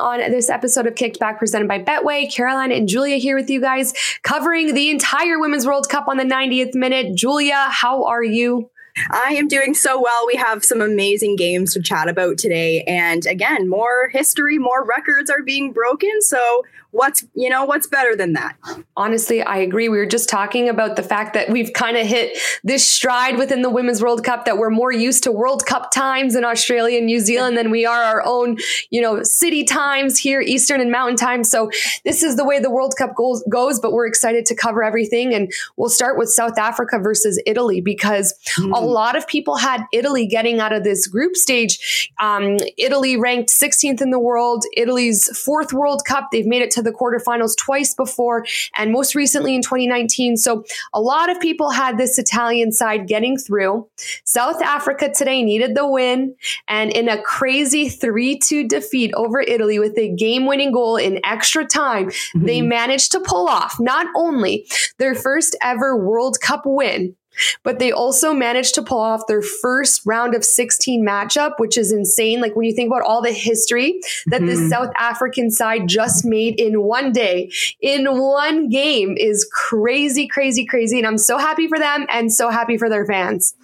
On this episode of Kicked Back presented by Betway. Caroline and Julia here with you guys, covering the entire Women's World Cup on the 90th minute. Julia, how are you? I am doing so well. We have some amazing games to chat about today. And again, more history, more records are being broken. So what's you know what's better than that honestly i agree we were just talking about the fact that we've kind of hit this stride within the women's world cup that we're more used to world cup times in australia and new zealand than we are our own you know city times here eastern and mountain time so this is the way the world cup goes, goes but we're excited to cover everything and we'll start with south africa versus italy because mm. a lot of people had italy getting out of this group stage um, italy ranked 16th in the world italy's fourth world cup they've made it to the quarterfinals twice before, and most recently in 2019. So a lot of people had this Italian side getting through. South Africa today needed the win, and in a crazy 3 2 defeat over Italy with a game winning goal in extra time, mm-hmm. they managed to pull off not only their first ever World Cup win, but they also managed to pull off their first round of 16 matchup, which is insane. Like when you think about all the history that mm-hmm. this South African side just made in one day, in one game is crazy, crazy, crazy. And I'm so happy for them and so happy for their fans.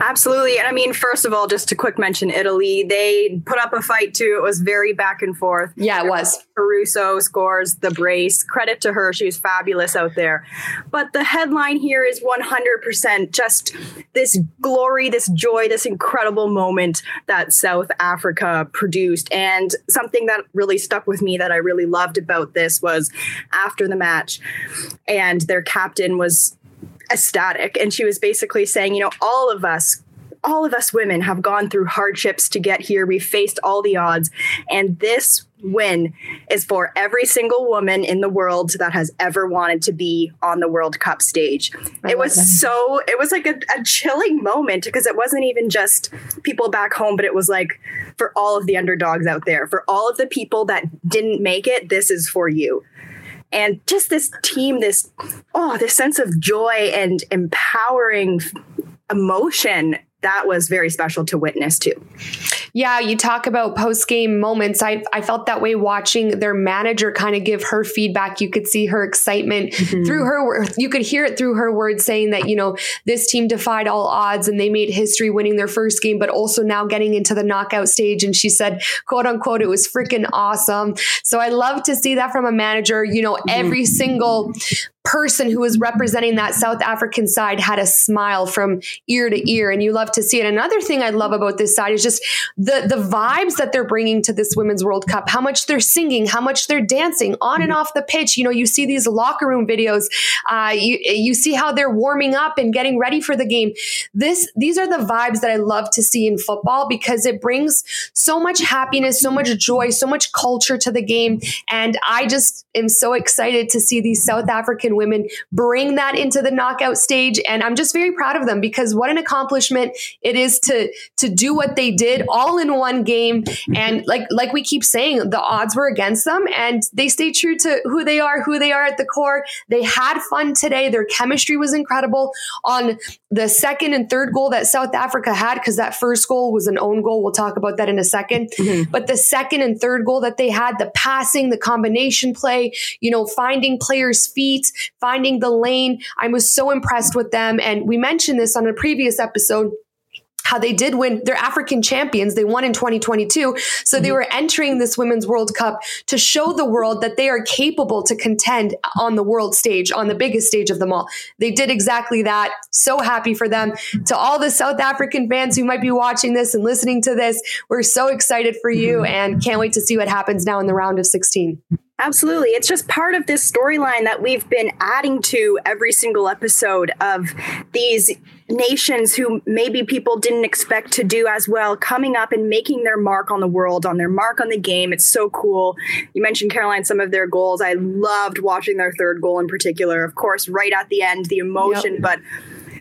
Absolutely. And I mean, first of all, just a quick mention Italy, they put up a fight too. It was very back and forth. Yeah, it was. Caruso scores the brace. Credit to her. She was fabulous out there. But the headline here is 100% just this glory, this joy, this incredible moment that South Africa produced. And something that really stuck with me that I really loved about this was after the match, and their captain was ecstatic. And she was basically saying, you know, all of us all of us women have gone through hardships to get here. We've faced all the odds. And this win is for every single woman in the world that has ever wanted to be on the World Cup stage. I it was that. so, it was like a, a chilling moment because it wasn't even just people back home, but it was like for all of the underdogs out there, for all of the people that didn't make it, this is for you and just this team this oh this sense of joy and empowering emotion that was very special to witness too yeah, you talk about post game moments. I, I felt that way watching their manager kind of give her feedback. You could see her excitement mm-hmm. through her. You could hear it through her words saying that, you know, this team defied all odds and they made history winning their first game, but also now getting into the knockout stage. And she said, quote unquote, it was freaking awesome. So I love to see that from a manager. You know, every mm-hmm. single person who was representing that South African side had a smile from ear to ear, and you love to see it. Another thing I love about this side is just the the vibes that they're bringing to this Women's World Cup. How much they're singing, how much they're dancing on and off the pitch. You know, you see these locker room videos. Uh, you you see how they're warming up and getting ready for the game. This these are the vibes that I love to see in football because it brings so much happiness, so much joy, so much culture to the game, and I just am so excited to see these South African American women bring that into the knockout stage. And I'm just very proud of them because what an accomplishment it is to to do what they did all in one game. And like like we keep saying, the odds were against them and they stayed true to who they are, who they are at the core. They had fun today. Their chemistry was incredible on the second and third goal that South Africa had, because that first goal was an own goal. We'll talk about that in a 2nd mm-hmm. But the second and third goal that they had, the passing, the combination play, you know, finding players' feet, finding the lane. I was so impressed with them. And we mentioned this on a previous episode how they did win. They're African champions. They won in 2022. So mm-hmm. they were entering this Women's World Cup to show the world that they are capable to contend on the world stage, on the biggest stage of them all. They did exactly that. So happy for them. To all the South African fans who might be watching this and listening to this, we're so excited for you mm-hmm. and can't wait to see what happens now in the round of 16. Absolutely. It's just part of this storyline that we've been adding to every single episode of these nations who maybe people didn't expect to do as well coming up and making their mark on the world, on their mark on the game. It's so cool. You mentioned, Caroline, some of their goals. I loved watching their third goal in particular. Of course, right at the end, the emotion, yep. but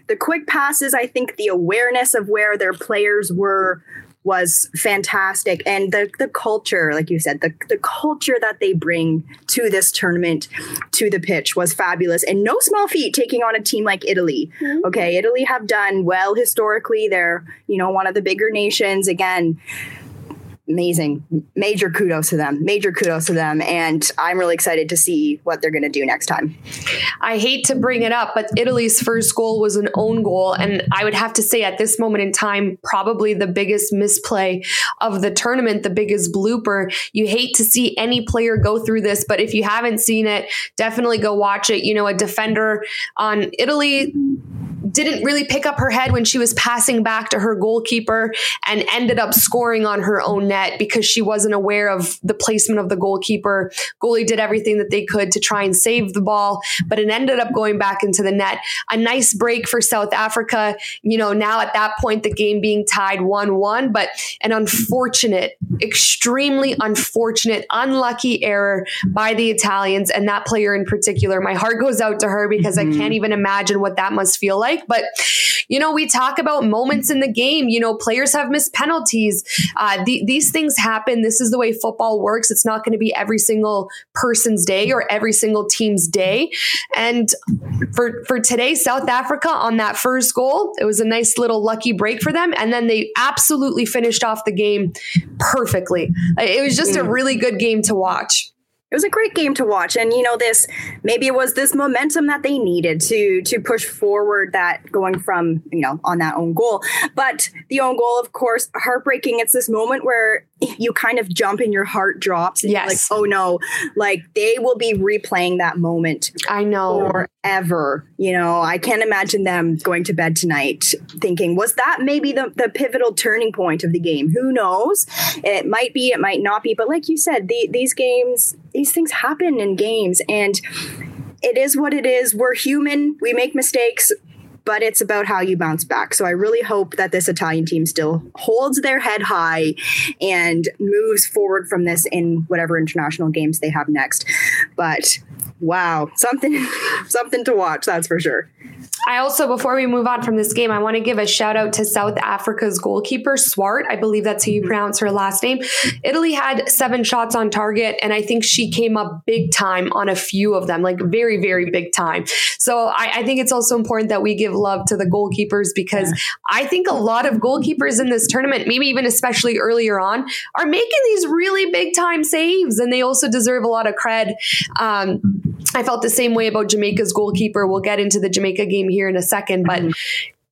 the quick passes, I think the awareness of where their players were was fantastic. And the, the culture, like you said, the, the culture that they bring to this tournament, to the pitch was fabulous. And no small feat taking on a team like Italy. Mm-hmm. Okay, Italy have done well historically. They're, you know, one of the bigger nations. Again, amazing. Major kudos to them. Major kudos to them. And I'm really excited to see what they're going to do next time. I hate to bring it up, but Italy's first goal was an own goal. And I would have to say at this moment in time, probably the biggest misplay of the tournament, the biggest blooper. You hate to see any player go through this, but if you haven't seen it, definitely go watch it. You know, a defender on Italy didn't really pick up her head when she was passing back to her goalkeeper and ended up scoring on her own net because she wasn't aware of the placement of the goalkeeper. Goalie did everything that they could to try and save the ball, but it ended up going back into the net. A nice break for South Africa. You know, now at that point, the game being tied 1 1, but an unfortunate, extremely unfortunate, unlucky error by the Italians and that player in particular. My heart goes out to her because mm-hmm. I can't even imagine what that must feel like like. But, you know, we talk about moments in the game. You know, players have missed penalties. Uh, the, these things happen. This is the way football works. It's not going to be every single person's day or every single team's day. And for, for today, South Africa on that first goal, it was a nice little lucky break for them. And then they absolutely finished off the game perfectly. It was just a mm. really good game to watch it was a great game to watch. And you know this maybe it was this momentum that they needed to to push forward that going from you know on that own goal. But the own goal of course heartbreaking. It's this moment where you kind of jump and your heart drops and yes. like oh no like they will be replaying that moment i know. forever. You know i can't imagine them going to bed tonight thinking was that maybe the, the pivotal turning point of the game? Who knows? It might be it might not be. But like you said the, these games these things happen in games and it is what it is. We're human. We make mistakes but it's about how you bounce back. So I really hope that this Italian team still holds their head high and moves forward from this in whatever international games they have next. But wow, something something to watch, that's for sure. I also, before we move on from this game, I want to give a shout out to South Africa's goalkeeper, Swart. I believe that's how you pronounce her last name. Italy had seven shots on target, and I think she came up big time on a few of them, like very, very big time. So I, I think it's also important that we give love to the goalkeepers because yeah. I think a lot of goalkeepers in this tournament, maybe even especially earlier on, are making these really big time saves, and they also deserve a lot of cred. Um, I felt the same way about Jamaica's goalkeeper. We'll get into the Jamaica game here in a second, but mm-hmm.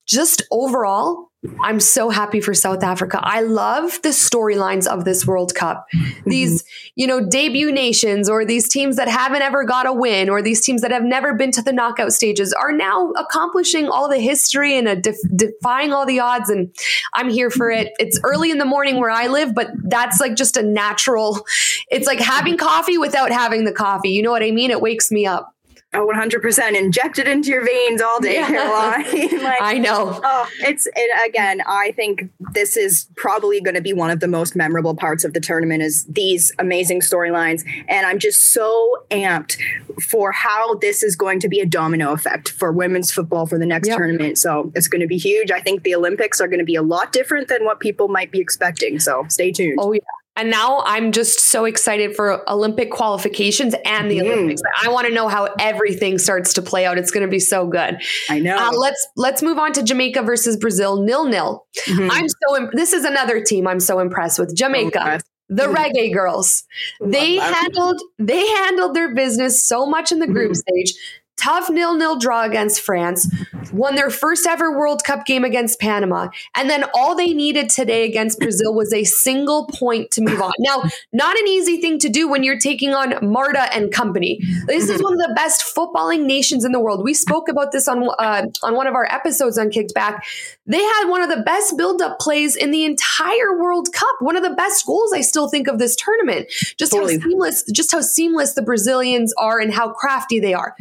just overall, I'm so happy for South Africa. I love the storylines of this World Cup. Mm-hmm. These, you know, debut nations or these teams that haven't ever got a win or these teams that have never been to the knockout stages are now accomplishing all the history and def- defying all the odds. And I'm here for it. It's early in the morning where I live, but that's like just a natural, it's like having coffee without having the coffee. You know what I mean? It wakes me up. Oh, 100% injected into your veins all day, Caroline. like, I know. Oh, it's it, again, I think this is probably going to be one of the most memorable parts of the tournament is these amazing storylines. And I'm just so amped for how this is going to be a domino effect for women's football for the next yep. tournament. So it's going to be huge. I think the Olympics are going to be a lot different than what people might be expecting. So stay tuned. Oh, yeah. And now I'm just so excited for Olympic qualifications and the mm. Olympics. I want to know how everything starts to play out. It's going to be so good. I know. Uh, let's let's move on to Jamaica versus Brazil, nil nil. Mm-hmm. I'm so. Imp- this is another team I'm so impressed with. Jamaica. the mm-hmm. reggae girls they handled they handled their business so much in the group mm-hmm. stage tough nil nil draw against France, won their first ever World Cup game against Panama, and then all they needed today against Brazil was a single point to move on. Now, not an easy thing to do when you're taking on Marta and company. This is one of the best footballing nations in the world. We spoke about this on uh, on one of our episodes on Kicked Back. They had one of the best build up plays in the entire World Cup. One of the best goals I still think of this tournament. Just totally. how seamless, just how seamless the Brazilians are and how crafty they are.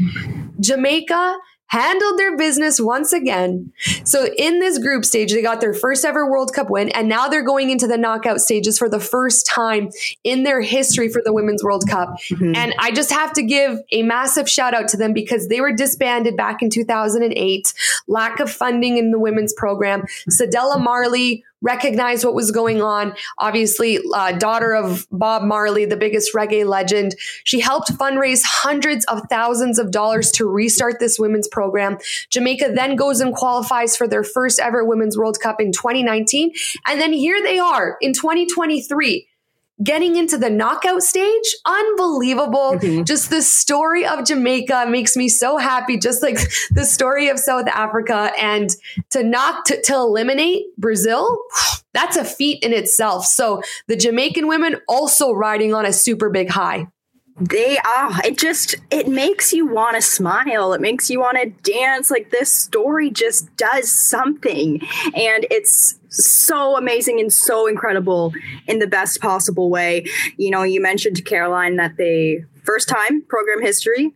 Jamaica handled their business once again. So in this group stage, they got their first ever World Cup win, and now they're going into the knockout stages for the first time in their history for the Women's World Cup. Mm-hmm. And I just have to give a massive shout out to them because they were disbanded back in 2008, lack of funding in the women's program. Cedella Marley recognized what was going on. Obviously, uh, daughter of Bob Marley, the biggest reggae legend. She helped fundraise hundreds of thousands of dollars to restart this women's program. Jamaica then goes and qualifies for their first ever Women's World Cup in 2019. And then here they are in 2023 getting into the knockout stage, unbelievable. Mm-hmm. Just the story of Jamaica makes me so happy, just like the story of South Africa. And to knock, to, to eliminate Brazil, that's a feat in itself. So the Jamaican women also riding on a super big high they ah it just it makes you want to smile. It makes you want to dance. Like this story just does something. And it's so amazing and so incredible in the best possible way. You know you mentioned to caroline that they first time program history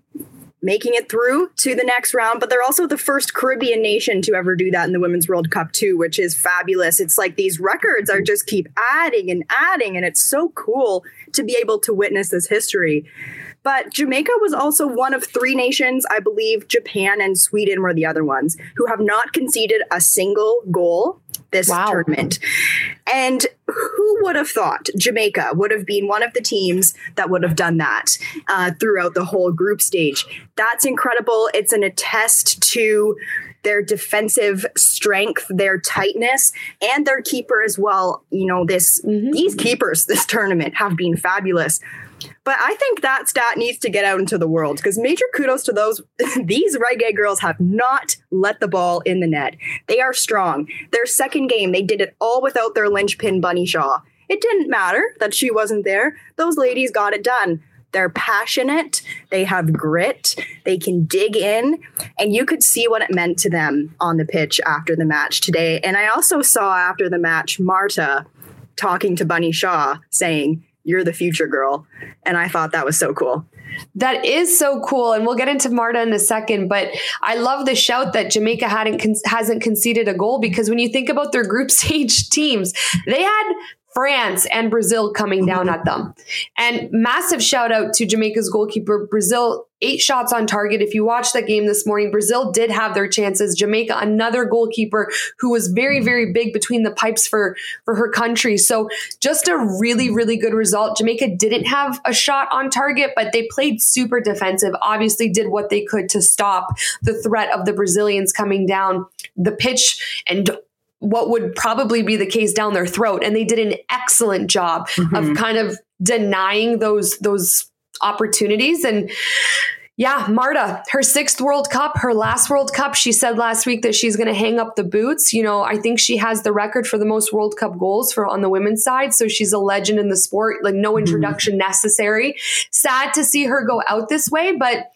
making it through to the next round, but they're also the first Caribbean nation to ever do that in the Women's World Cup too, which is fabulous. It's like these records are just keep adding and adding, and it's so cool to be able to witness this history. But Jamaica was also one of three nations, I believe Japan and Sweden were the other ones, who have not conceded a single goal this wow. tournament. And who would have thought Jamaica would have been one of the teams that would have done that uh, throughout the whole group stage? That's incredible. It's an attest to their defensive strength, their tightness, and their keeper as well. You know, this mm-hmm. these keepers this tournament have been fabulous. But I think that stat needs to get out into the world because major kudos to those. these reggae girls have not let the ball in the net. They are strong. Their second game, they did it all without their linchpin Bunny Shaw. It didn't matter that she wasn't there. Those ladies got it done. They're passionate, they have grit, they can dig in, and you could see what it meant to them on the pitch after the match today. And I also saw after the match Marta talking to Bunny Shaw saying, You're the future girl. And I thought that was so cool. That is so cool, and we'll get into Marta in a second. But I love the shout that Jamaica hadn't con- hasn't conceded a goal because when you think about their group stage teams, they had France and Brazil coming down mm-hmm. at them. And massive shout out to Jamaica's goalkeeper. Brazil, eight shots on target. If you watched that game this morning, Brazil did have their chances. Jamaica, another goalkeeper who was very, mm-hmm. very big between the pipes for, for her country. So just a really, really good result. Jamaica didn't have a shot on target, but they played super defensive, obviously did what they could to stop the threat of the Brazilians coming down the pitch and what would probably be the case down their throat and they did an excellent job mm-hmm. of kind of denying those those opportunities and yeah, Marta, her sixth World Cup, her last World Cup. She said last week that she's going to hang up the boots. You know, I think she has the record for the most World Cup goals for on the women's side. So she's a legend in the sport. Like no mm-hmm. introduction mm-hmm. necessary. Sad to see her go out this way, but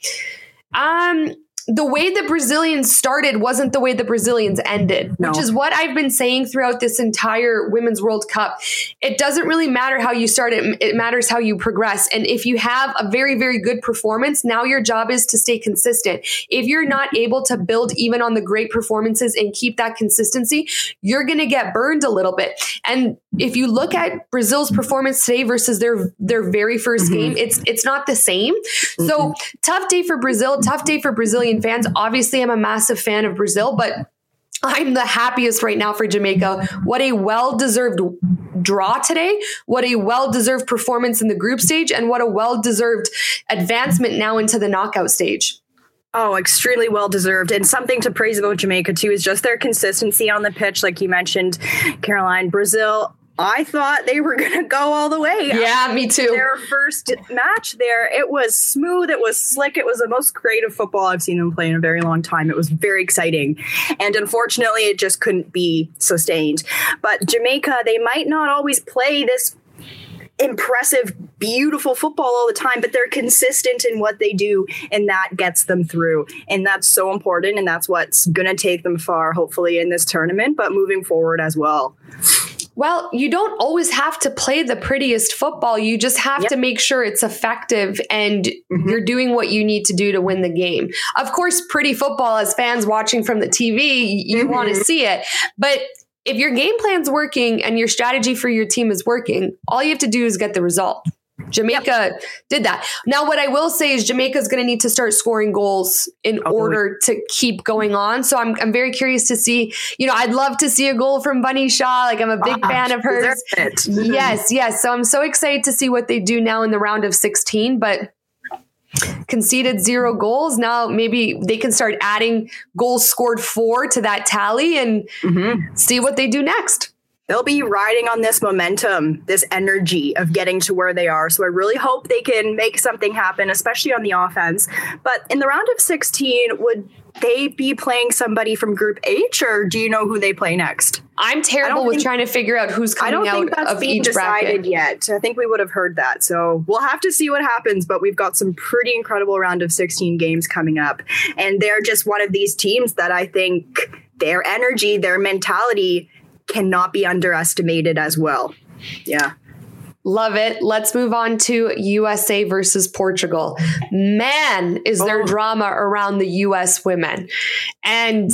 um, the way the Brazilians started wasn't the way the Brazilians ended, no. which is what I've been saying throughout this entire Women's World Cup. It doesn't really matter how you start, it, it matters how you progress. And if you have a very, very good performance, now your job is to stay consistent. If you're not able to build even on the great performances and keep that consistency, you're going to get burned a little bit. And if you look at Brazil's performance today versus their their very 1st mm-hmm. game, it's it's not the same. Mm-hmm. So tough day for Brazil, tough day for Brazilian fans. Obviously, I'm a massive fan of Brazil, but I'm the happiest right now for Jamaica. What a well deserved draw today. What a well deserved performance in the group stage, and what a well deserved advancement now into the knockout stage. Oh, extremely well deserved. And something to praise about Jamaica, too, is just their consistency on the pitch, like you mentioned, Caroline. Brazil I thought they were going to go all the way. Yeah, me too. Their first match there, it was smooth, it was slick, it was the most creative football I've seen them play in a very long time. It was very exciting. And unfortunately, it just couldn't be sustained. But Jamaica, they might not always play this impressive, beautiful football all the time, but they're consistent in what they do, and that gets them through. And that's so important, and that's what's going to take them far, hopefully, in this tournament, but moving forward as well. Well, you don't always have to play the prettiest football. You just have yep. to make sure it's effective and mm-hmm. you're doing what you need to do to win the game. Of course, pretty football, as fans watching from the TV, you mm-hmm. want to see it. But if your game plan's working and your strategy for your team is working, all you have to do is get the result. Jamaica yep. did that. Now, what I will say is Jamaica is going to need to start scoring goals in oh, order to keep going on. So I'm, I'm very curious to see, you know, I'd love to see a goal from Bunny Shaw. Like I'm a big fan of hers. yes, yes. So I'm so excited to see what they do now in the round of 16. But conceded zero goals. Now maybe they can start adding goals scored four to that tally and mm-hmm. see what they do next. They'll be riding on this momentum, this energy of getting to where they are. So I really hope they can make something happen, especially on the offense. But in the round of 16, would they be playing somebody from Group H, or do you know who they play next? I'm terrible with think, trying to figure out who's coming out I don't think that's being decided bracket. yet. I think we would have heard that, so we'll have to see what happens. But we've got some pretty incredible round of 16 games coming up, and they're just one of these teams that I think their energy, their mentality cannot be underestimated as well. Yeah. Love it. Let's move on to USA versus Portugal. Man, is there oh. drama around the US women. And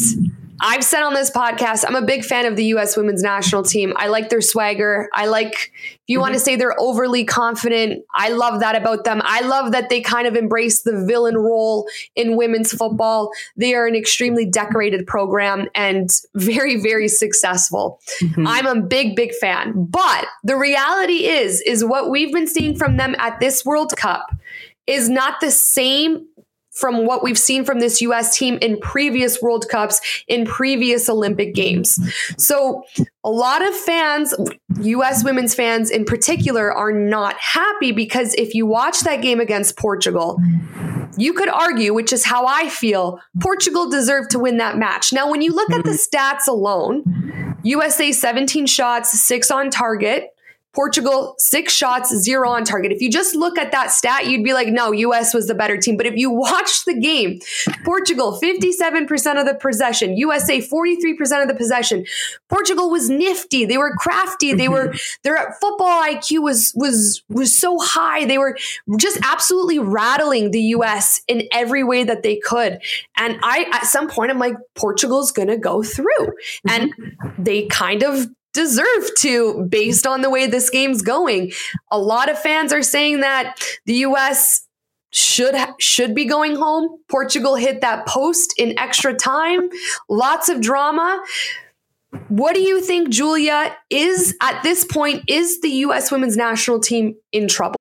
I've said on this podcast, I'm a big fan of the U.S. women's national team. I like their swagger. I like, if you mm-hmm. want to say they're overly confident, I love that about them. I love that they kind of embrace the villain role in women's football. They are an extremely decorated program and very, very successful. Mm-hmm. I'm a big, big fan. But the reality is, is what we've been seeing from them at this World Cup is not the same from what we've seen from this US team in previous World Cups, in previous Olympic Games. So, a lot of fans, US women's fans in particular, are not happy because if you watch that game against Portugal, you could argue, which is how I feel, Portugal deserved to win that match. Now, when you look at the mm-hmm. stats alone, USA 17 shots, six on target. Portugal, six shots, zero on target. If you just look at that stat, you'd be like, no, US was the better team. But if you watch the game, Portugal, 57% of the possession, USA, 43% of the possession. Portugal was nifty. They were crafty. They were, mm-hmm. their football IQ was, was, was so high. They were just absolutely rattling the US in every way that they could. And I, at some point, I'm like, Portugal's going to go through. And mm-hmm. they kind of deserve to based on the way this game's going. A lot of fans are saying that the US should should be going home. Portugal hit that post in extra time. Lots of drama. What do you think Julia is at this point is the US women's national team in trouble?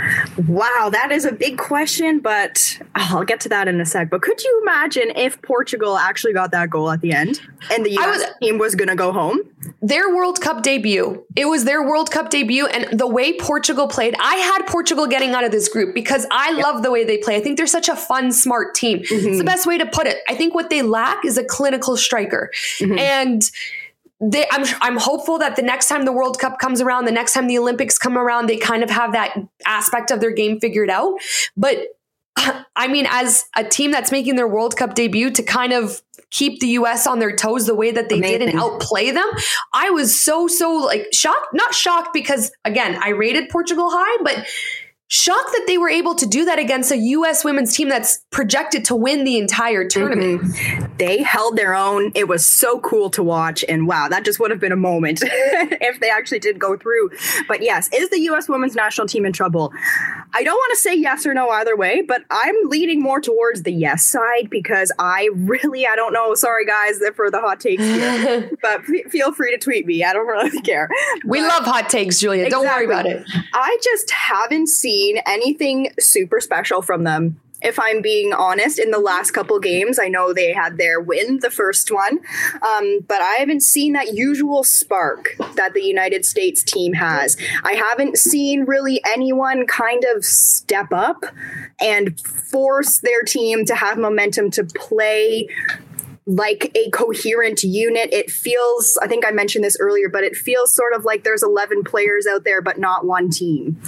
Wow, that is a big question, but oh, I'll get to that in a sec. But could you imagine if Portugal actually got that goal at the end and the US was, team was going to go home? Their World Cup debut. It was their World Cup debut. And the way Portugal played, I had Portugal getting out of this group because I yep. love the way they play. I think they're such a fun, smart team. Mm-hmm. It's the mm-hmm. best way to put it. I think what they lack is a clinical striker. Mm-hmm. And they, I'm I'm hopeful that the next time the World Cup comes around, the next time the Olympics come around, they kind of have that aspect of their game figured out. But I mean, as a team that's making their World Cup debut to kind of keep the US on their toes the way that they Amazing. did and outplay them, I was so, so like shocked. Not shocked because, again, I rated Portugal high, but shocked that they were able to do that against a U.S. women's team that's projected to win the entire tournament. Mm-hmm. They held their own. It was so cool to watch. And wow, that just would have been a moment if they actually did go through. But yes, is the U.S. women's national team in trouble? I don't want to say yes or no either way, but I'm leaning more towards the yes side because I really, I don't know. Sorry, guys, for the hot takes here, but feel free to tweet me. I don't really care. We but, love hot takes, Julia. Exactly. Don't worry about it. I just haven't seen seen anything super special from them. If I'm being honest, in the last couple games, I know they had their win, the first one, um, but I haven't seen that usual spark that the United States team has. I haven't seen really anyone kind of step up and force their team to have momentum to play like a coherent unit. It feels, I think I mentioned this earlier, but it feels sort of like there's 11 players out there, but not one team,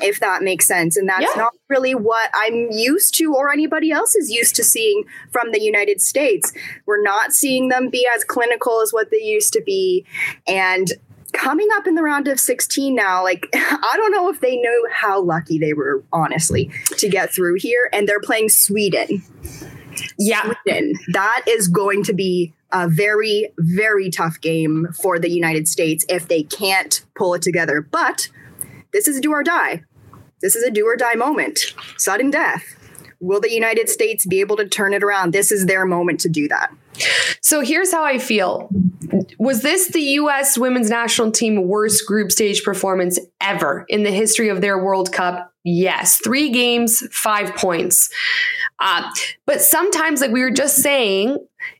if that makes sense. And that's yeah. not really what I'm used to or anybody else is used to seeing from the United States. We're not seeing them be as clinical as what they used to be. And coming up in the round of 16 now, like, I don't know if they know how lucky they were, honestly, to get through here. And they're playing Sweden. Yeah. Sweden. That is going to be a very, very tough game for the United States if they can't pull it together. But this is a do or die. This is a do or die moment. Sudden death. Will the United States be able to turn it around? This is their moment to do that. So here's how I feel. Was this the US women's national team worst group stage performance ever in the history of their World Cup? Yes. Three games, five points. Uh, but sometimes, like we were just saying,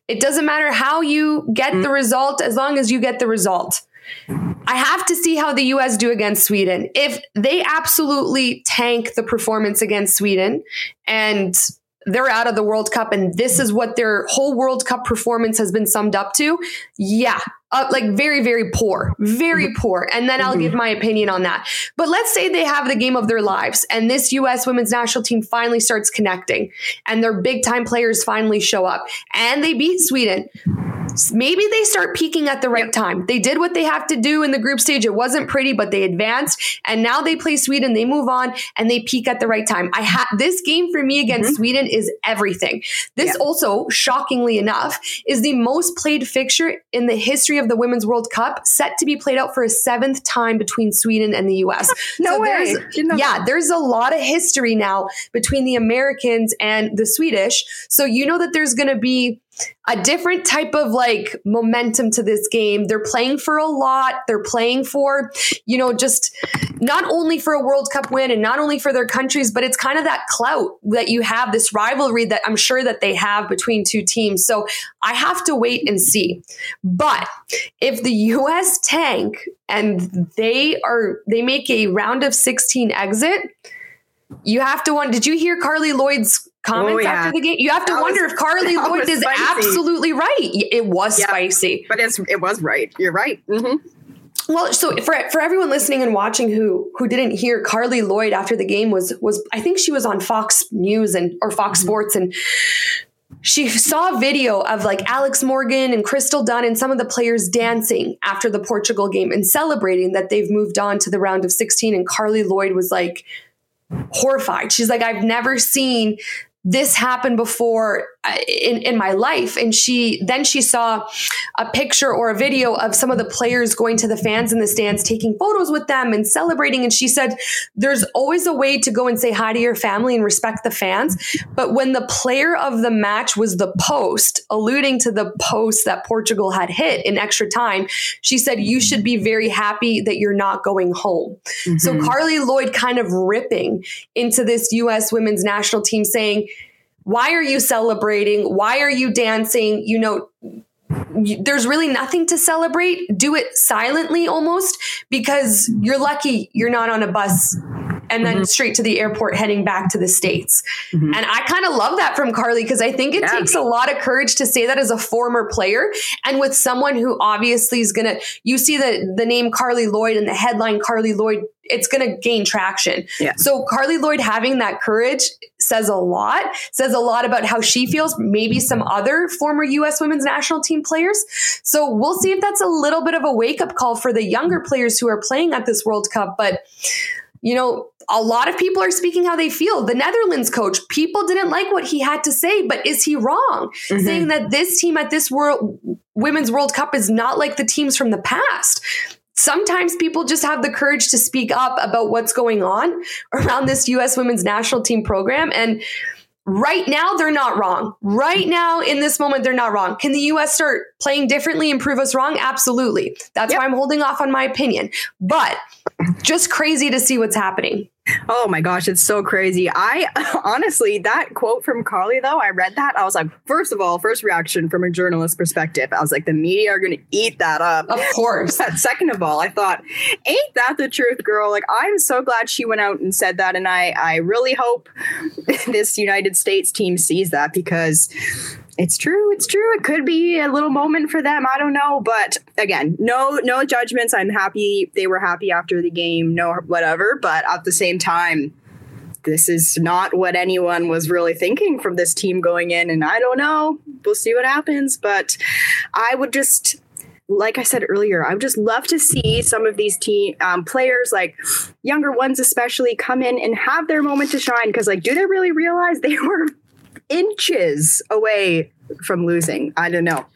it doesn't matter how you get the result as long as you get the result. I have to see how the US do against Sweden. If they absolutely tank the performance against Sweden and they're out of the World Cup and this is what their whole World Cup performance has been summed up to, yeah, uh, like very, very poor, very mm-hmm. poor. And then I'll mm-hmm. give my opinion on that. But let's say they have the game of their lives and this U.S. women's national team finally starts connecting and their big time players finally show up and they beat Sweden maybe they start peaking at the right time. They did what they have to do in the group stage. It wasn't pretty, but they advanced. And now they play Sweden. They move on and they peak at the right time. I had this game for me against mm-hmm. Sweden is everything. This also, shockingly enough, is the most played fixture in the history of the Women's World Cup, set to be played out for a seventh time between Sweden and the US. no so way. There's, yeah, there's a lot of history now between the Americans and the Swedish. So you know that there's going to be a different type of like momentum to this game. They're playing for a lot. They're playing for, you know, just not only for a World Cup win and not only for their countries, but it's kind of that clout that you have, this rivalry that I'm sure that they have between two teams. So I have to wait and see. But if the US tank and they are, they make a round of 16 exit, you have to want, did you hear Carly Lloyd's comments oh, yeah. after the game. You have to that wonder was, if Carly Lloyd is spicy. absolutely right. It was yeah, spicy, but it's it was right. You're right. Mm-hmm. Well, so for for everyone listening and watching who who didn't hear Carly Lloyd after the game was was I think she was on Fox News and or Fox mm-hmm. Sports and she saw a video of like Alex Morgan and Crystal Dunn and some of the players dancing after the Portugal game and celebrating that they've moved on to the round of 16 and Carly Lloyd was like horrified. She's like I've never seen this happened before uh, in, in my life. And she then she saw a picture or a video of some of the players going to the fans in the stands, taking photos with them and celebrating. And she said, there's always a way to go and say hi to your family and respect the fans. But when the player of the match was the post, alluding to the post that Portugal had hit in extra time, she said, you should be very happy that you're not going home. Mm-hmm. So Carly Lloyd kind of ripping into this U.S. women's national team saying, why are you celebrating? Why are you dancing? You know, there's really nothing to celebrate. Do it silently almost because you're lucky you're not on a bus and then mm-hmm. straight to the airport heading back to the States. Mm-hmm. And I kind of love that from Carly because I think it yeah. takes a lot of courage to say that as a former player and with someone who obviously is going to, you see the, the name Carly Lloyd and the headline Carly Lloyd, it's going to gain traction. Yeah. So Carly Lloyd having that courage says a lot, says a lot about how she feels, maybe some other former U.S. women's national team players. So we'll see if that's a little bit of a wake up call for the younger players who are playing at this World Cup. But you know, a lot of people are speaking how they feel. The Netherlands coach, people didn't like what he had to say, but is he wrong? Mm-hmm. Saying that this team at this World Women's World Cup is not like the teams from the past. Sometimes people just have the courage to speak up about what's going on around this US women's national team program and Right now, they're not wrong. Right now, in this moment, they're not wrong. Can the US start playing differently and prove us wrong? Absolutely. That's yep. why I'm holding off on my opinion. But just crazy to see what's happening. Oh my gosh, it's so crazy. I honestly, that quote from Carly, though, I read that. I was like, first of all, first reaction from a journalist perspective, I was like, the media are going to eat that up. Of course. Second of all, I thought, ain't that the truth, girl? Like, I'm so glad she went out and said that. And I, I really hope this United States team sees that because it's true. It's true. It could be a little moment for them. I don't know, but again, no no judgments. I'm happy they were happy after the game. No whatever, but at the same time, this is not what anyone was really thinking from this team going in and I don't know. We'll see what happens, but I would just like I said earlier, I would just love to see some of these team um, players, like younger ones especially, come in and have their moment to shine. Because, like, do they really realize they were inches away from losing. I don't know.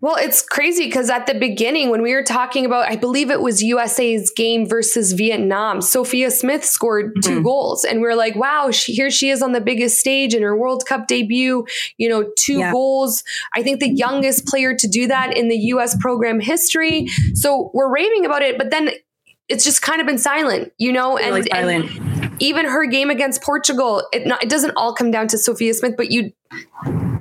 Well, it's crazy because at the beginning, when we were talking about, I believe it was USA's game versus Vietnam, Sophia Smith scored 2 mm-hmm. goals. And we are like, wow, she, here she is on the biggest stage in her World Cup debut, you know, two yeah. goals. I think the youngest player to do that in the US program history. So we're raving about it, but then it's just kind of been silent, you know, and, really silent. and even her game against Portugal, it, not, it doesn't all come down to Sophia Smith, but you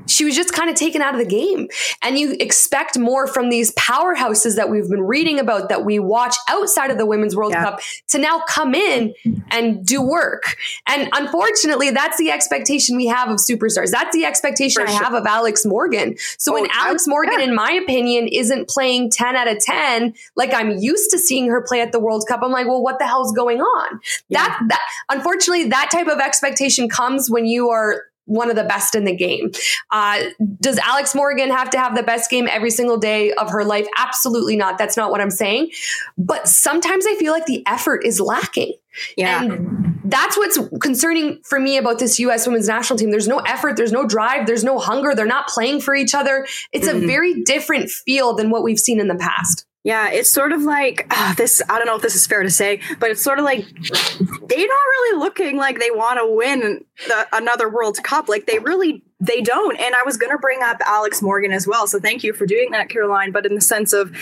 she was just kind of taken out of the game. And you expect more from these powerhouses that we've been reading about that we watch outside of the Women's World yeah. Cup to now come in and do work. And unfortunately, that's the expectation we have of superstars. That's the expectation For I sure. have of Alex Morgan. So oh, when Alex Morgan, yeah. in my opinion, isn't playing 10 out of 10, like I'm used to seeing her play at the World Cup, I'm like, well, what the hell's going on? Yeah. That, that, unfortunately, that type of expectation comes when you are one of the best in the game. Uh, does Alex Morgan have to have the best game every single day of her life? Absolutely not. That's not what I'm saying. But sometimes I feel like the effort is lacking. Yeah. And that's what's concerning for me about this US women's national team. There's no effort, there's no drive, there's no hunger. They're not playing for each other. It's mm-hmm. a very different feel than what we've seen in the past. Yeah, it's sort of like uh, this. I don't know if this is fair to say, but it's sort of like they're not really looking like they want to win the, another World Cup. Like they really they don't. And I was going to bring up Alex Morgan as well. So thank you for doing that, Caroline. But in the sense of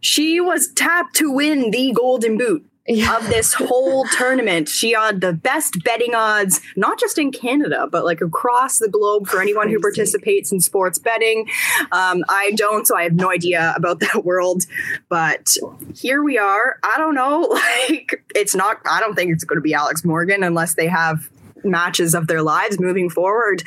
she was tapped to win the Golden Boot yeah. of this whole tournament. She had the best betting odds, not just in Canada, but like across the globe for anyone who participates in sports betting. Um, I don't, so I have no idea about that world. But here we are. I don't know. Like, it's not, I don't think it's going to be Alex Morgan unless they have matches of their lives moving forward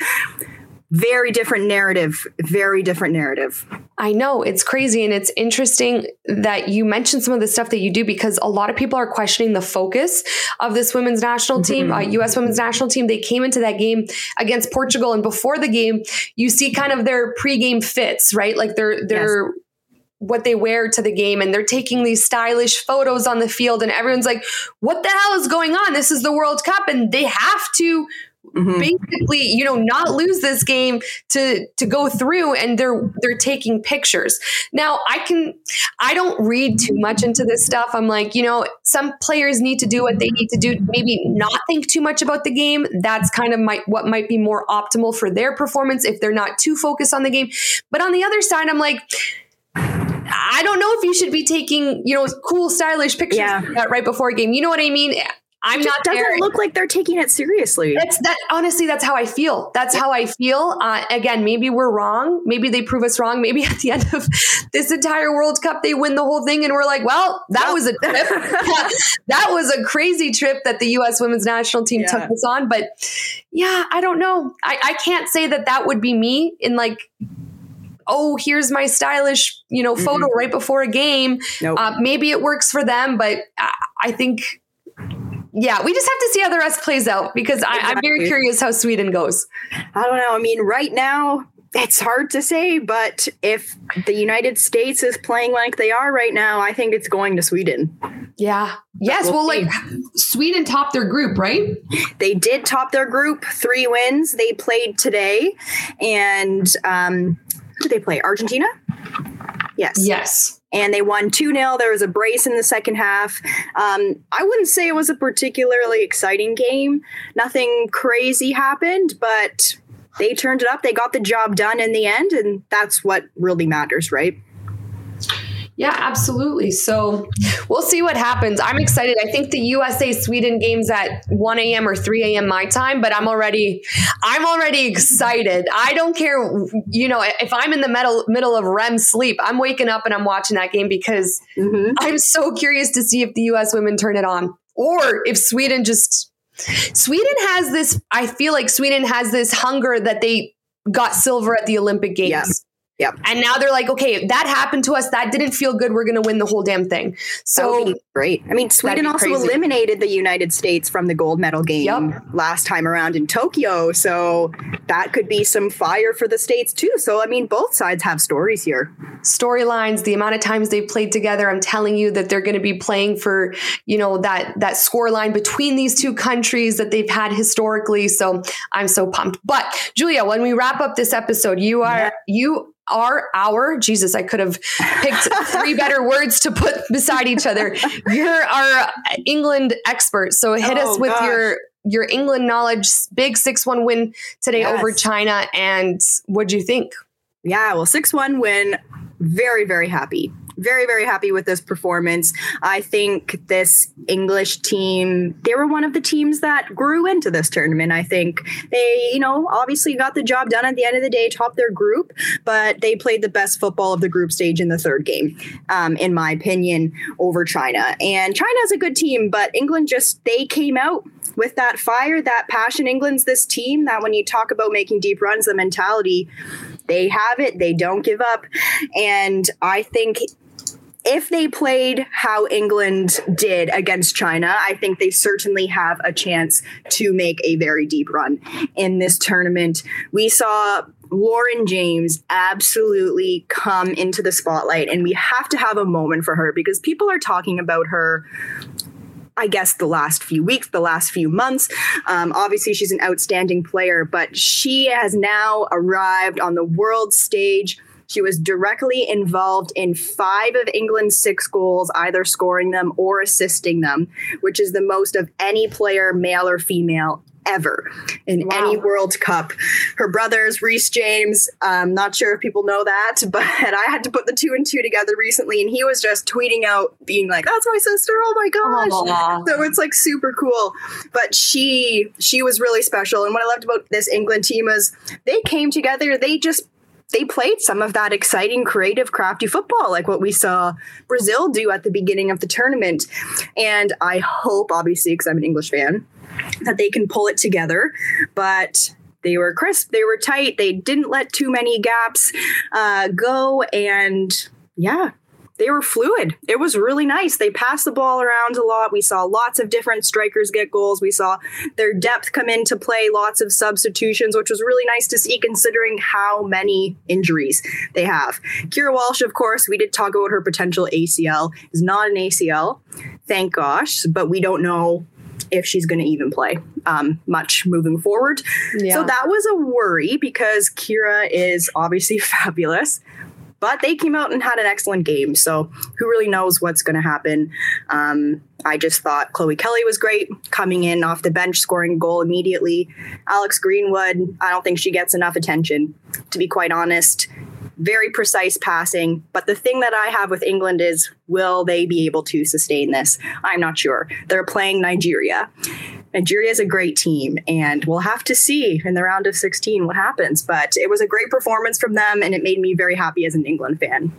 very different narrative. Very different narrative. I know it's crazy and it's interesting that you mentioned some of the stuff that you do because a lot of people are questioning the focus of this women's national team mm-hmm. uh, us women's national team. They came into that game against portugal and before the game you see kind of their pregame fits right? Like they're they're yes. what they wear to the game and they're taking these stylish photos on the field and everyone's like what the hell is going on? This is the world cup and they have to mm-hmm. basically, you know, not lose this game to to go through and they're they're taking pictures. Now, I can I don't read too much into this stuff. I'm like, you know, some players need to do what they need to do, maybe not think too much about the game. That's kind of my, what might be more optimal for their performance if they're not too focused on the game. But on the other side, I'm like I don't know if you should be taking, you know, cool, stylish pictures yeah. right before a game. You know what I mean? I'm not doesn't look like they're taking it seriously. That's that honestly, that's how I feel. That's how I feel. Uh, again, maybe we're wrong. Maybe they prove us wrong. Maybe at the end of this entire World Cup, they win the whole thing, and we're like, well, that was a trip. that was a crazy trip that the U.S. Women's National Team yeah. took us on. But yeah, I don't know. I, I can't say that that would be me in like oh, here's my stylish, you know, photo mm-hmm. right before a game. Nope. Uh, maybe it works for them, but I, I think yeah, we just have to see how the rest plays out because I, am very curious how Sweden goes. I don't know. I mean, right now, it's hard to say, but if the United States is playing like they are right now, I think it's going to Sweden. Yeah. Yes. We'll, well like Sweden topped their group, right? They did top their group, three wins. They played today. And um, who did they play? Argentina? Yes. Yes and they won 2 0. There was a brace in the second half. Um, I wouldn't say it was a particularly exciting game. Nothing crazy happened, but they turned it up. They got the job done in the end, and that's what really matters, right? Yeah, absolutely. So we'll see what happens. I'm excited. I think the USA Sweden game's at 1 a.m. or 3 a.m. my time, but I'm already I'm already excited. I don't care, you know, if I'm in the middle middle of REM sleep, I'm waking up and I'm watching that game because mm-hmm. I'm so curious to see if the US women turn it on or if Sweden just Sweden has this I feel like Sweden has this hunger that they got silver at the Olympic Games. Yeah. Yep. And now they're like, okay, that happened to us. That didn't feel good. We're going to win the whole damn thing. So great. I mean, Sweden also crazy. eliminated the United States from the gold medal game yep. last time around in Tokyo. So that could be some fire for the states too. So I mean, both sides have stories here. Storylines, the amount of times they've played together. I'm telling you that they're going to be playing for you know that that score line between these two countries that they've had historically. So I'm so pumped. But Julia, when we wrap up this episode, you are yeah. you our our jesus i could have picked three better words to put beside each other. You're our england expert. So hit oh, us with gosh. your your england knowledge. Big 6-1 win today yes. over china. And what'd you think? Yeah well 6-1 win. Very very happy very, very happy with this performance. I think this English team, they were one of the teams that grew into this tournament. I think they, you know, obviously got the job done at the end of the day, topped their group, but they played the best football of the group stage in the third game, um, in my opinion, over China. And China is a good team, but England just, they came out with that fire, that passion. England's this team that when you talk about making deep runs, the mentality, they have it, they don't give up. And I think if they played how England did against China, I think they certainly have a chance to make a very deep run in this tournament. We saw Lauren James absolutely come into the spotlight, and we have to have a moment for her because people are talking about her I guess the last few weeks, the last few months. Um, obviously, she's an outstanding player, but she has now arrived on the world stage she was directly involved in five of England's six goals, either scoring them or assisting them, which is the most of any player, male or female, ever in wow. any World Cup. Her brothers, Reece James, I'm not sure if people know that, but I had to put the two and two together recently, and he was just tweeting out, being like, "That's my sister! Oh my gosh!" Aww. So it's like super cool. But she she was really special, and what I loved about this England team is they came together. They just they played some of that exciting, creative, crafty football, like what we saw Brazil do at the beginning of the tournament. And I hope, obviously, because I'm an English fan, that they can pull it together, but they were crisp, they were tight, they didn't let too many gaps uh, go, and yeah, they were fluid. It was really nice. They passed the ball around a lot. We saw lots of different strikers get goals. We saw their depth come into play, lots of substitutions, which was really nice to see considering how many injuries they have. Keira Walsh, of course, we did talk about her potential ACL, is not an ACL, thank gosh, but we don't know if she's going to even play um, much moving forward. Yeah. So that was a worry because Keira is obviously fabulous. But they came out and had an excellent game. So who really knows what's going to happen? Um, I just thought Chloe Kelly was great, coming in off the bench, scoring a goal immediately. Alex Greenwood, I don't think she gets enough attention, to be quite honest. Very precise passing. But the thing that I have with England is will they be able to sustain this? I'm not sure. They're playing Nigeria. Nigeria is a great team, and we'll have to see in the round of 16 what happens. But it was a great performance from them, and it made me very happy as an England fan.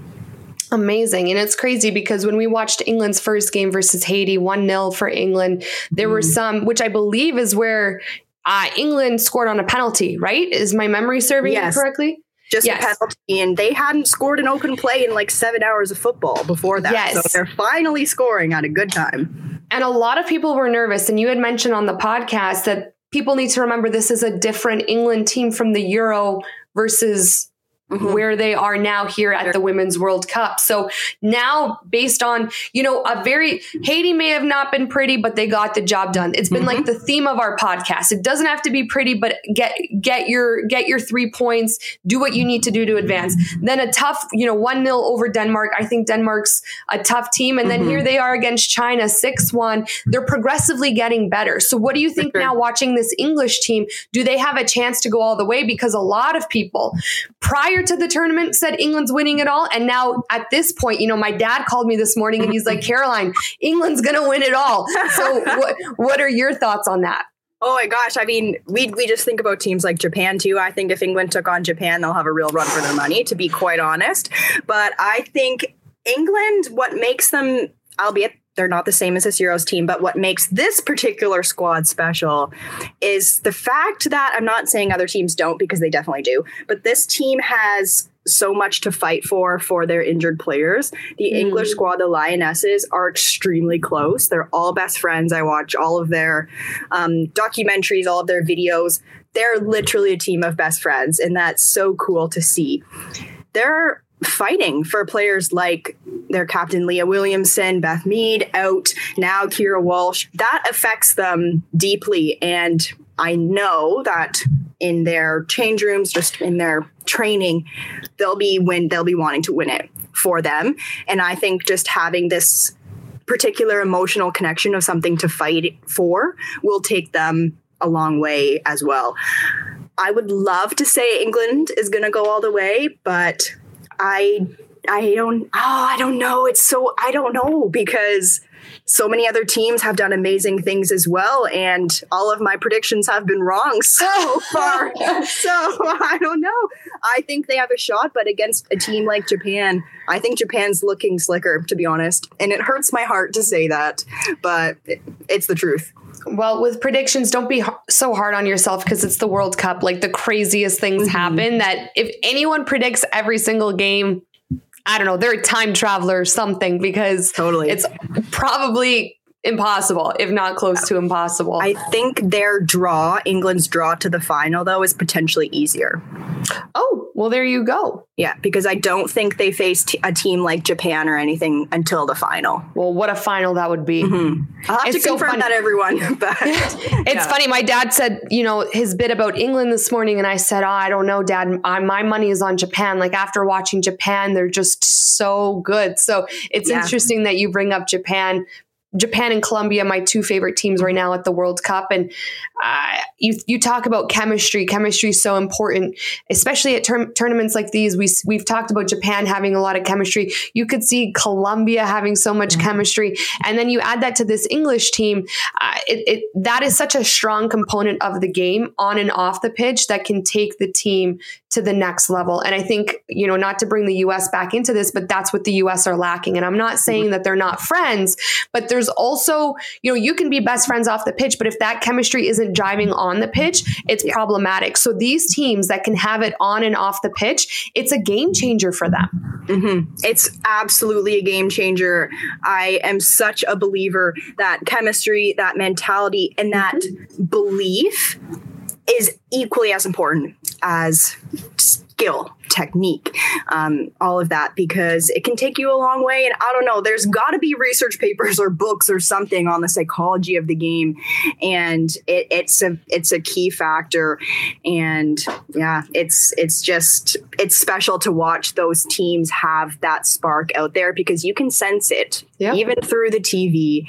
Amazing. And it's crazy because when we watched England's first game versus Haiti, 1 0 for England, there mm. were some, which I believe is where uh, England scored on a penalty, right? Is my memory serving yes. correctly? Just yes. a penalty. And they hadn't scored an open play in like seven hours of football before that. Yes. So they're finally scoring at a good time. And a lot of people were nervous. And you had mentioned on the podcast that people need to remember this is a different England team from the Euro versus Mm-hmm. where they are now here at the Women's World Cup. So now, based on, you know, a very, Haiti may have not been pretty, but they got the job done. It's been mm-hmm. like the theme of our podcast. It doesn't have to be pretty, but get, get your, get your three points, do what you need to do to advance. Then a tough, you know, 1 0 over Denmark. I think Denmark's a tough team. And then mm-hmm. here they are against China, 6 1. They're progressively getting better. So what do you think now watching this English team? Do they have a chance to go all the way? Because a lot of people prior prior to the tournament said England's winning it all. And now at this point, you know, my dad called me this morning and he's like, Caroline, England's going to win it all. So what, what are your thoughts on that? Oh my gosh. I mean, we we just think about teams like Japan too. I think if England took on Japan, they'll have a real run for their money, to be quite honest. But I think England, what makes them, albeit they're not the same as this Euros team. But what makes this particular squad special is the fact that I'm not saying other teams don't because they definitely do, but this team has so much to fight for for their injured players. The mm. English squad, the Lionesses, are extremely close. They're all best friends. I watch all of their um, documentaries, all of their videos. They're literally a team of best friends, and that's so cool to see. There fighting for players like their captain Leah Williamson, Beth Mead out, now Keira Walsh. That affects them deeply. And I know that in their change rooms, just in their training, they'll be when they'll be wanting to win it for them. And I think just having this particular emotional connection of something to fight for will take them a long way as well. I would love to say England is going to go all the way, but I I don't oh I don't know. It's so I don't know because so many other teams have done amazing things as well and all of my predictions have been wrong so far. so I don't know. I think they have a shot but against a team like Japan, I think Japan's looking slicker to be honest. And it hurts my heart to say that, but it's the truth. Well, with predictions, don't be so hard on yourself because it's the World Cup. Like the craziest things mm-hmm. happen that if anyone predicts every single game, I don't know, they're a time traveler or something because totally. it's probably impossible, if not close to impossible. I think their draw, England's draw to the final, though, is potentially easier. Oh, well, there you go. Yeah, because I don't think they faced a team like Japan or anything until the final. Well, what a final that would be. Mm-hmm. I'll have it's to confirm so that, everyone. But it's yeah. funny. My dad said, you know, his bit about England this morning, and I said, oh, I don't know, Dad. I, my money is on Japan. Like after watching Japan, they're just so good. So it's yeah. interesting that you bring up Japan Japan and Colombia, my two favorite teams right now at the World Cup. And uh, you you talk about chemistry. Chemistry is so important, especially at ter- tournaments like these. We we've talked about Japan having a lot of chemistry. You could see Colombia having so much mm-hmm. chemistry, and then you add that to this English team. Uh, it, it, that is such a strong component of the game on and off the pitch that can take the team to the next level. And I think, you know, not to bring the US back into this, but that's what the US are lacking. And I'm not saying that they're not friends, but there's also, you know, you can be best friends off the pitch, but if that chemistry isn't driving on the pitch, it's yeah. problematic. So these teams that can have it on and off the pitch, it's a game changer for them. Mm-hmm. It's absolutely a game changer. I am such a believer that chemistry, that mentality, and that mm-hmm. belief is equally as important as skill, technique, um, all of that, because it can take you a long way. And I don't know, there's got to be research papers or books or something on the psychology of the game, and it, it's a it's a key factor. And yeah, it's it's just it's special to watch those teams have that spark out there because you can sense it even through the TV.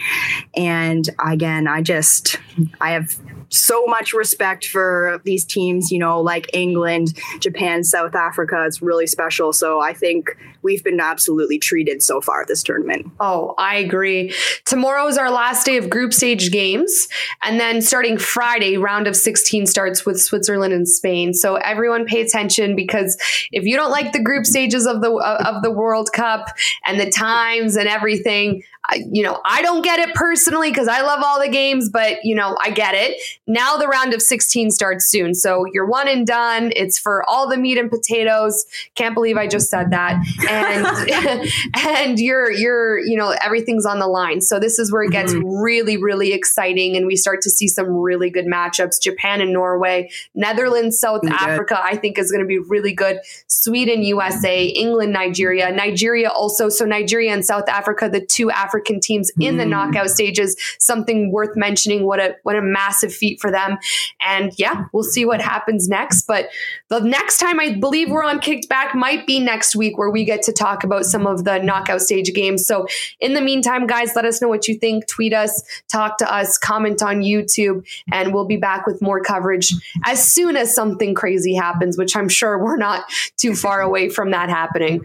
And again, I just I have so much respect for these teams, you know, like England, Japan, South Africa. It's really special. So I think we've been absolutely treated so far this tournament. Oh, I agree. Tomorrow is our last day of group stage games. And then starting Friday, round of 16 starts with Switzerland and Spain. So everyone pay attention because if you don't like the group stages of the of the World Cup and the times and everything, you know, I don't get it personally because I love all the games, but you know, I get it. Now the round of 16 starts soon. So you're one and done. It's for all the meat and potatoes. Can't believe I just said that. And and you're you're, you know, everything's on the line. So this is where it gets mm-hmm. really really exciting and we start to see some really good matchups. Japan and Norway, Netherlands, South Africa, I think is going to be really good. Sweden, USA, England, Nigeria. Nigeria also so Nigeria and South Africa, the two African African teams in the mm. knockout stages. Something worth mentioning. What a what a massive feat for them. And yeah, we'll see what happens next. But the next time I believe we're on Kicked Back might be next week where we get to talk about some of the knockout stage games. So in the meantime, guys, let us know what you think. Tweet us, talk to us, comment on YouTube, and we'll be back with more coverage as soon as something crazy happens, which I'm sure we're not too far away from that happening.